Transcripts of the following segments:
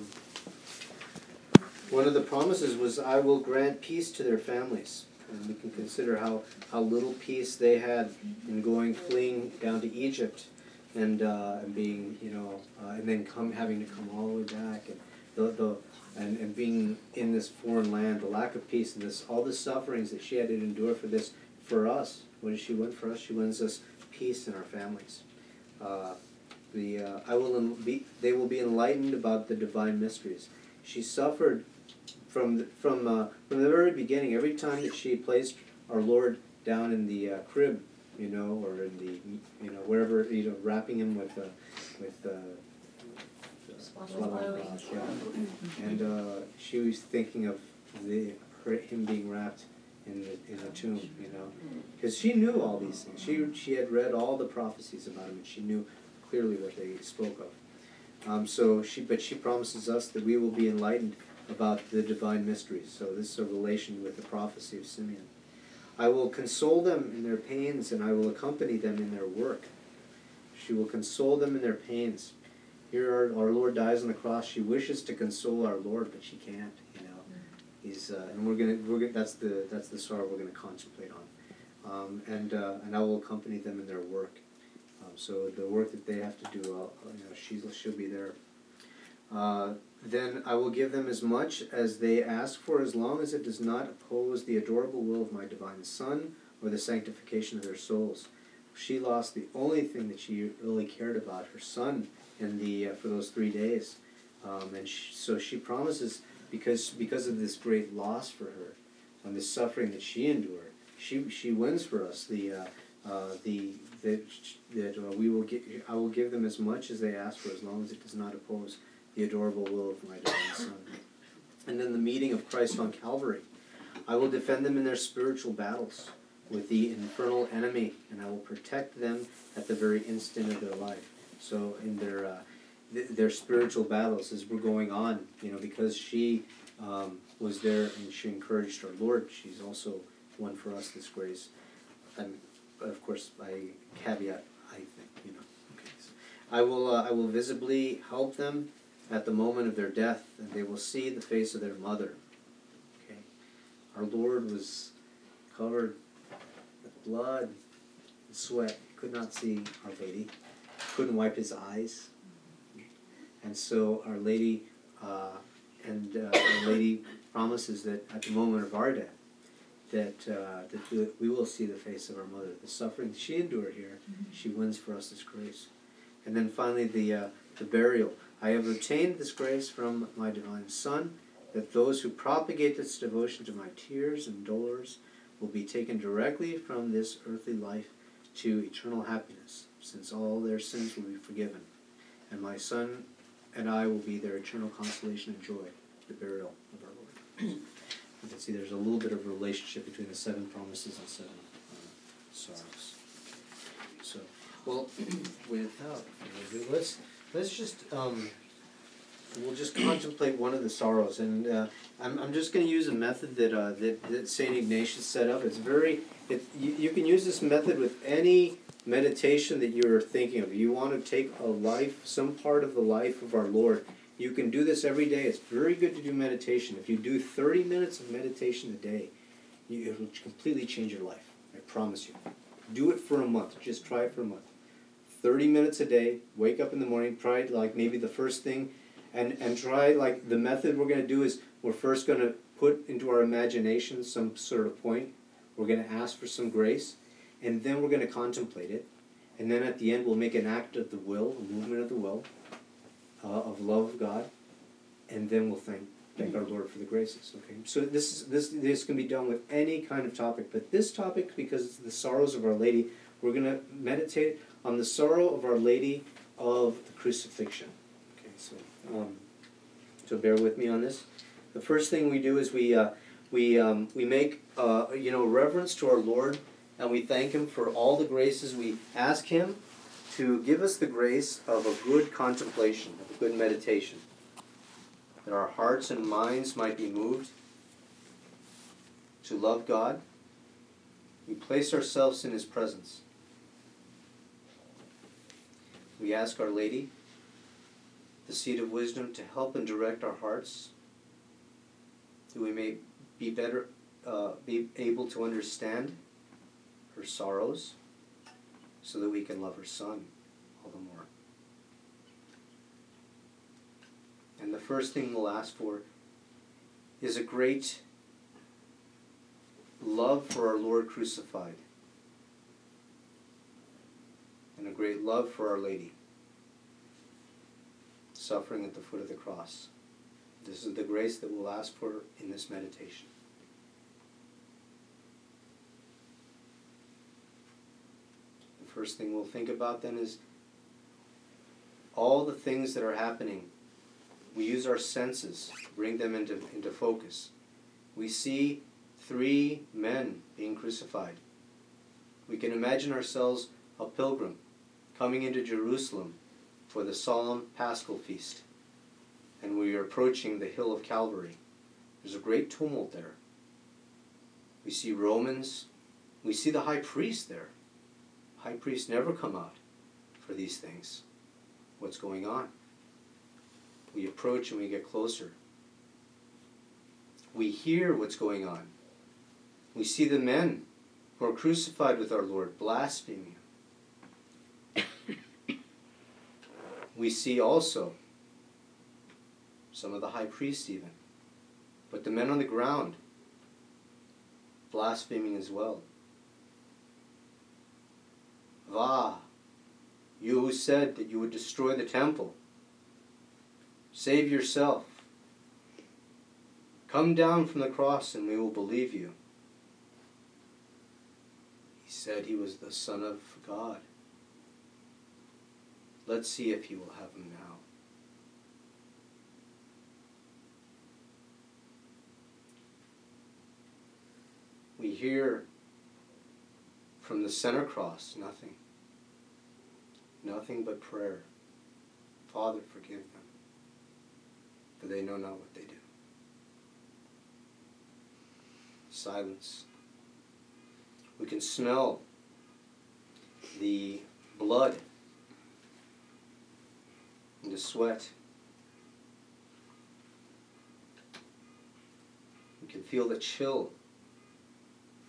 Um, one of the promises was, I will grant peace to their families. And we can consider how, how little peace they had in going, fleeing down to Egypt and, uh, and being, you know, uh, and then come, having to come all the way back. And the, the, and, and being in this foreign land, the lack of peace and this, all the sufferings that she had to endure for this, for us. What does she win for us? She wins us peace in our families. Uh, the uh, I will be they will be enlightened about the divine mysteries. She suffered from the, from uh, from the very beginning. Every time that she placed our Lord down in the uh, crib, you know, or in the you know wherever you know wrapping him with uh, with. Uh, yeah. And uh, she was thinking of the her, him being wrapped in the in the tomb, you know, because she knew all these things. She she had read all the prophecies about him, and she knew clearly what they spoke of. Um, so she, but she promises us that we will be enlightened about the divine mysteries. So this is a relation with the prophecy of Simeon. I will console them in their pains, and I will accompany them in their work. She will console them in their pains. Here, our, our Lord dies on the cross. She wishes to console our Lord, but she can't. You know, He's uh, and we're gonna we're gonna, that's the that's the sorrow we're gonna contemplate on, um, and uh, and I will accompany them in their work. So the work that they have to do, I'll, you know, she she'll be there. Uh, then I will give them as much as they ask for, as long as it does not oppose the adorable will of my divine Son or the sanctification of their souls. She lost the only thing that she really cared about, her son, in the uh, for those three days, um, and she, so she promises because because of this great loss for her, and the suffering that she endured, she she wins for us the uh, uh, the that that uh, we will get I will give them as much as they ask for, as long as it does not oppose the adorable will of my divine Son. And then the meeting of Christ on Calvary. I will defend them in their spiritual battles with the infernal enemy, and I will protect them at the very instant of their life. So in their uh, th- their spiritual battles as we're going on, you know, because she um, was there and she encouraged our Lord, she's also won for us this grace. Of course, I caveat, I think, you know. Okay, so I will uh, I will visibly help them at the moment of their death, and they will see the face of their mother. Okay, our Lord was covered with blood and sweat. He could not see Our Lady. Couldn't wipe his eyes, and so Our Lady uh, and uh, Our Lady promises that at the moment of our death, that uh, that we will see the face of our mother. The suffering she endured here, mm-hmm. she wins for us this grace. And then finally, the uh, the burial. I have obtained this grace from my divine Son, that those who propagate this devotion to my tears and dolors will be taken directly from this earthly life to eternal happiness, since all their sins will be forgiven. And my Son and I will be their eternal consolation and joy, the burial of our Lord. you can see there's a little bit of relationship between the seven promises and seven uh, sorrows. So, well, without further let's let's just um, we'll just contemplate one of the sorrows, and uh, I'm I'm just going to use a method that uh, that that Saint Ignatius set up. It's very it, you, you can use this method with any meditation that you're thinking of. You want to take a life, some part of the life of our Lord you can do this every day. It's very good to do meditation. If you do 30 minutes of meditation a day, you, it will completely change your life. I promise you. Do it for a month. Just try it for a month. 30 minutes a day. Wake up in the morning. Try it like maybe the first thing. And, and try like the method we're going to do is we're first going to put into our imagination some sort of point. We're going to ask for some grace. And then we're going to contemplate it. And then at the end, we'll make an act of the will, a movement of the will uh, of love of God, and then we'll thank thank our Lord for the graces. Okay, so this is this this can be done with any kind of topic, but this topic because it's the sorrows of Our Lady, we're to meditate on the sorrow of Our Lady of the crucifixion. Okay, so um, so bear with me on this. The first thing we do is we uh, we um, we make uh, you know reverence to our Lord, and we thank Him for all the graces. We ask Him to give us the grace of a good contemplation, of a good meditation, that our hearts and minds might be moved to love God. We place ourselves in His presence. We ask Our Lady the seat of wisdom to help and direct our hearts, that we may be better, uh, be able to understand her sorrows, so that we can love her Son all the more. And the first thing we'll ask for is a great love for our Lord crucified and a great love for Our Lady, suffering at the foot of the cross. This is the grace that we'll ask for in this meditation. First thing we'll think about then is all the things that are happening. We use our senses, bring them into, into focus. We see three men being crucified. We can imagine ourselves a pilgrim coming into Jerusalem for the solemn paschal feast. And we are approaching the hill of Calvary. There's a great tumult there. We see Romans. We see the high priest there. High priests never come out for these things. What's going on? We approach and we get closer. We hear what's going on. We see the men who are crucified with our Lord blaspheming we see also some of the high priests even, but the men on the ground blaspheming as well. Va, you who said that you would destroy the temple, save yourself. Come down from the cross and we will believe you. He said he was the Son of God. Let's see if you will have him now. We hear from the center cross nothing. Nothing but prayer. Father, forgive them, for they know not what they do. Silence. We can smell the blood and the sweat. We can feel the chill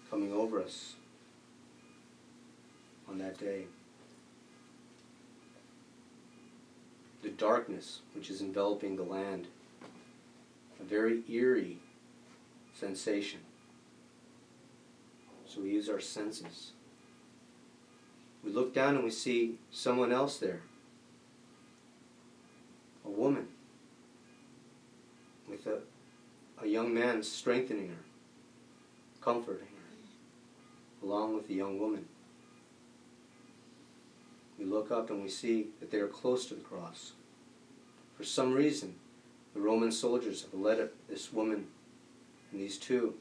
coming over us that day. The darkness which is enveloping the land, a very eerie sensation. So we use our senses. We look down and we see someone else there a woman with a, a young man strengthening her, comforting her, along with the young woman. Look up and we see that they are close to the cross. For some reason, the Roman soldiers have let this woman and these two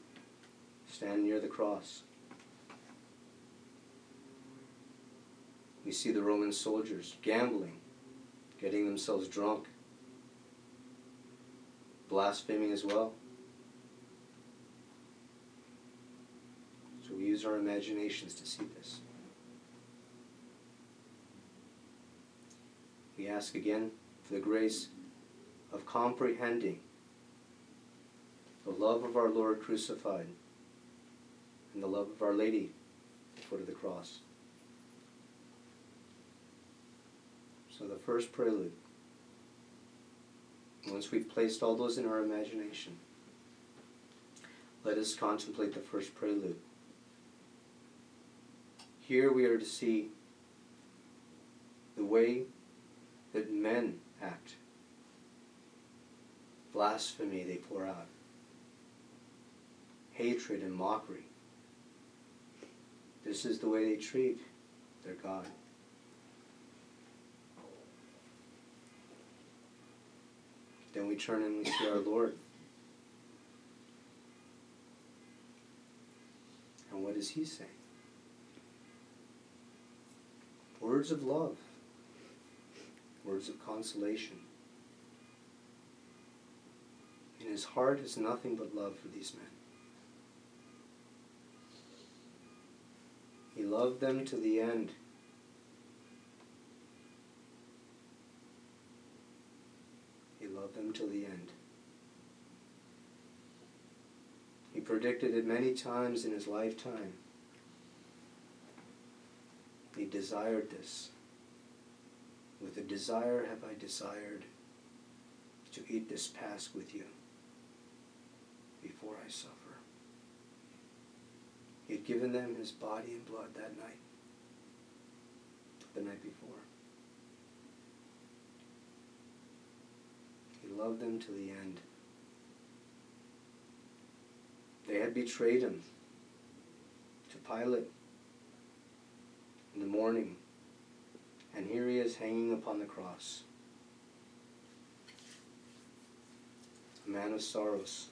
stand near the cross. We see the Roman soldiers gambling getting themselves drunk, blaspheming as well. So we use our imaginations to see this. We ask again for the grace of comprehending the love of our Lord crucified and the love of Our Lady at the foot of the cross. So the first prelude. Once we've placed all those in our imagination, let us contemplate the first prelude. Here we are to see the way that men act. Blasphemy they pour out. Hatred and mockery. This is the way they treat their God. Then we turn and we see our Lord. And what does he say? Words of love, words of consolation. In his heart is nothing but love for these men. He loved them to the end. He loved them till the end. He predicted it many times in his lifetime. He desired this. With a desire have I desired to eat this Pasch with you before I suffer. He had given them his body and blood that night, the night before. He loved them to the end. They had betrayed him to Pilate in the morning, and here he is hanging upon the cross. A man of sorrows.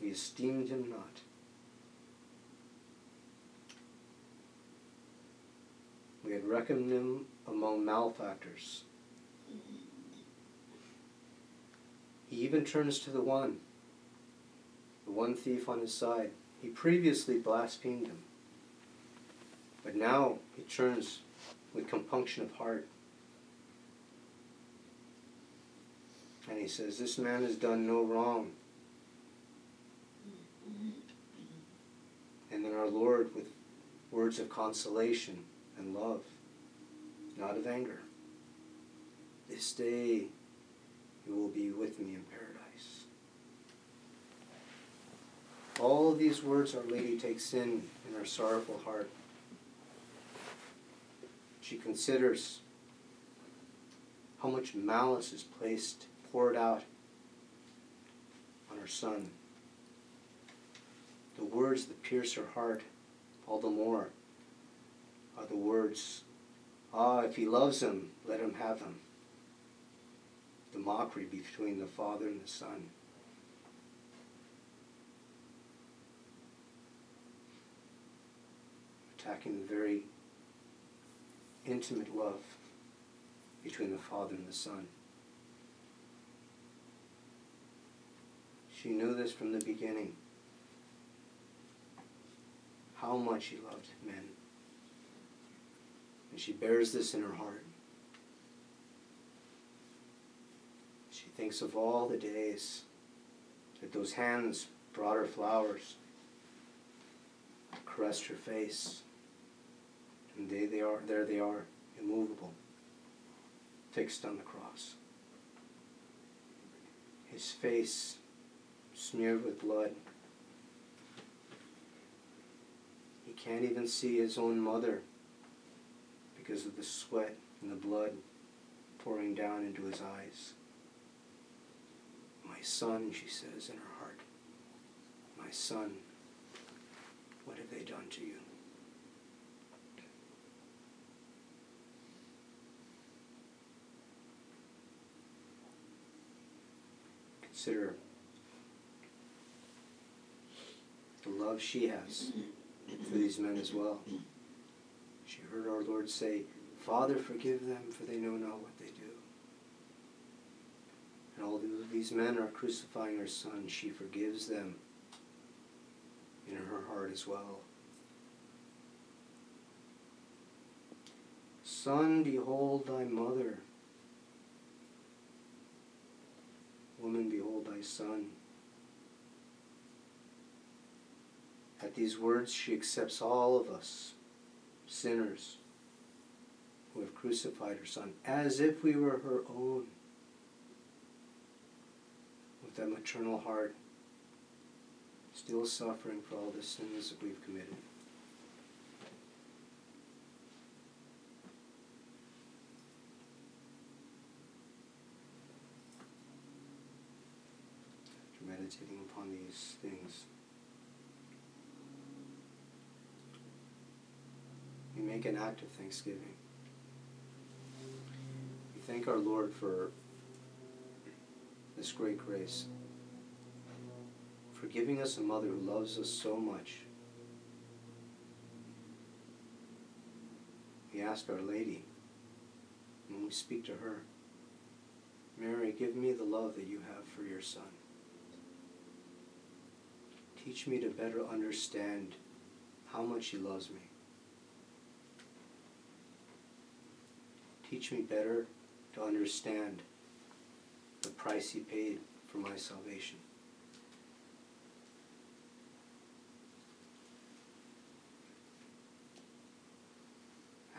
We esteemed him not. We had reckoned him among malefactors. He even turns to the one, the one thief on his side. He previously blasphemed him. But now he turns with compunction of heart. And he says, This man has done no wrong. And then our Lord, with words of consolation and love, not of anger, this day you will be with me in paradise. All these words Our Lady takes in in her sorrowful heart. She considers how much malice is placed, poured out on her son. The words that pierce her heart all the more are the words, Ah, if he loves him, let him have him the mockery between the Father and the Son. Attacking the very intimate love between the Father and the Son. She knew this from the beginning. How much she loved men. And she bears this in her heart. She thinks of all the days that those hands brought her flowers, caressed her face, and they, they are, there they are, immovable, fixed on the cross. His face smeared with blood. He can't even see his own mother because of the sweat and the blood pouring down into his eyes. My son, she says in her heart, my son, what have they done to you? Consider the love she has for these men as well. She heard our Lord say, Father, forgive them, for they know not what they do. And all these men are crucifying her son. She forgives them in her heart as well. Son, behold thy mother. Woman, behold thy son. At these words, she accepts all of us, sinners, who have crucified her son, as if we were her own with that maternal heart, still suffering for all the sins that we've committed. Meditating upon these things, we make an act of thanksgiving. We thank our Lord for this great grace, for giving us a mother who loves us so much. We ask Our Lady, when we speak to her, Mary, give me the love that you have for your Son. Teach me to better understand how much He loves me. Teach me better to understand the price he paid for my salvation.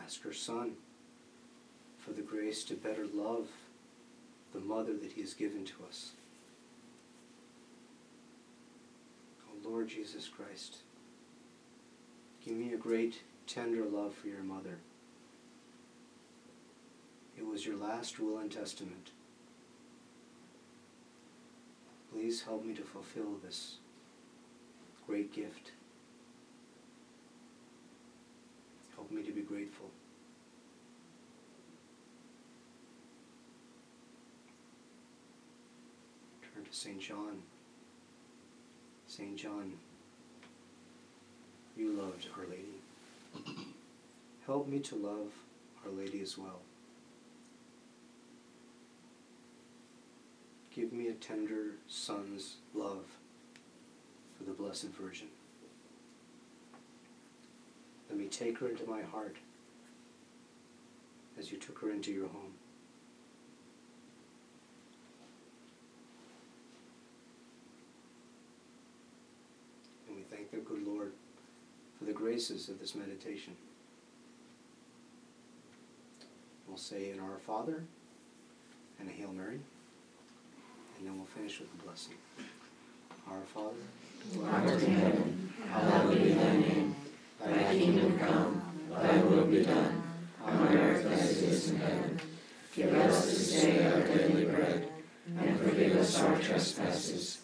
Ask her son for the grace to better love the mother that he has given to us. Lord Jesus Christ, give me a great tender love for your mother. It was your last will and testament. Please help me to fulfill this great gift. Help me to be grateful. Turn to St. John. St. John, you loved Our Lady. Help me to love Our Lady as well. Give me a tender son's love for the Blessed Virgin. Let me take her into my heart as you took her into your home. And we thank the good Lord for the graces of this meditation. We'll say in Our Father and a Hail Mary, and then we'll finish with the blessing. Our Father, who art in heaven, hallowed be thy name. Thy kingdom come, thy will be done, on earth as it is in heaven. Give us this day our daily bread, and forgive us our trespasses,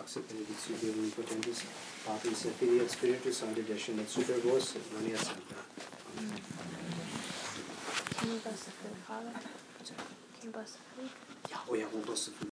Amen. Pax et benedictio Dei omnipotens, Patris et Filii Spiritus Sancti descendat super vos et maneat semper. Amen. Can you bless the food, Father? Can you bless the food? Ja, oh ja, we'll bless the food.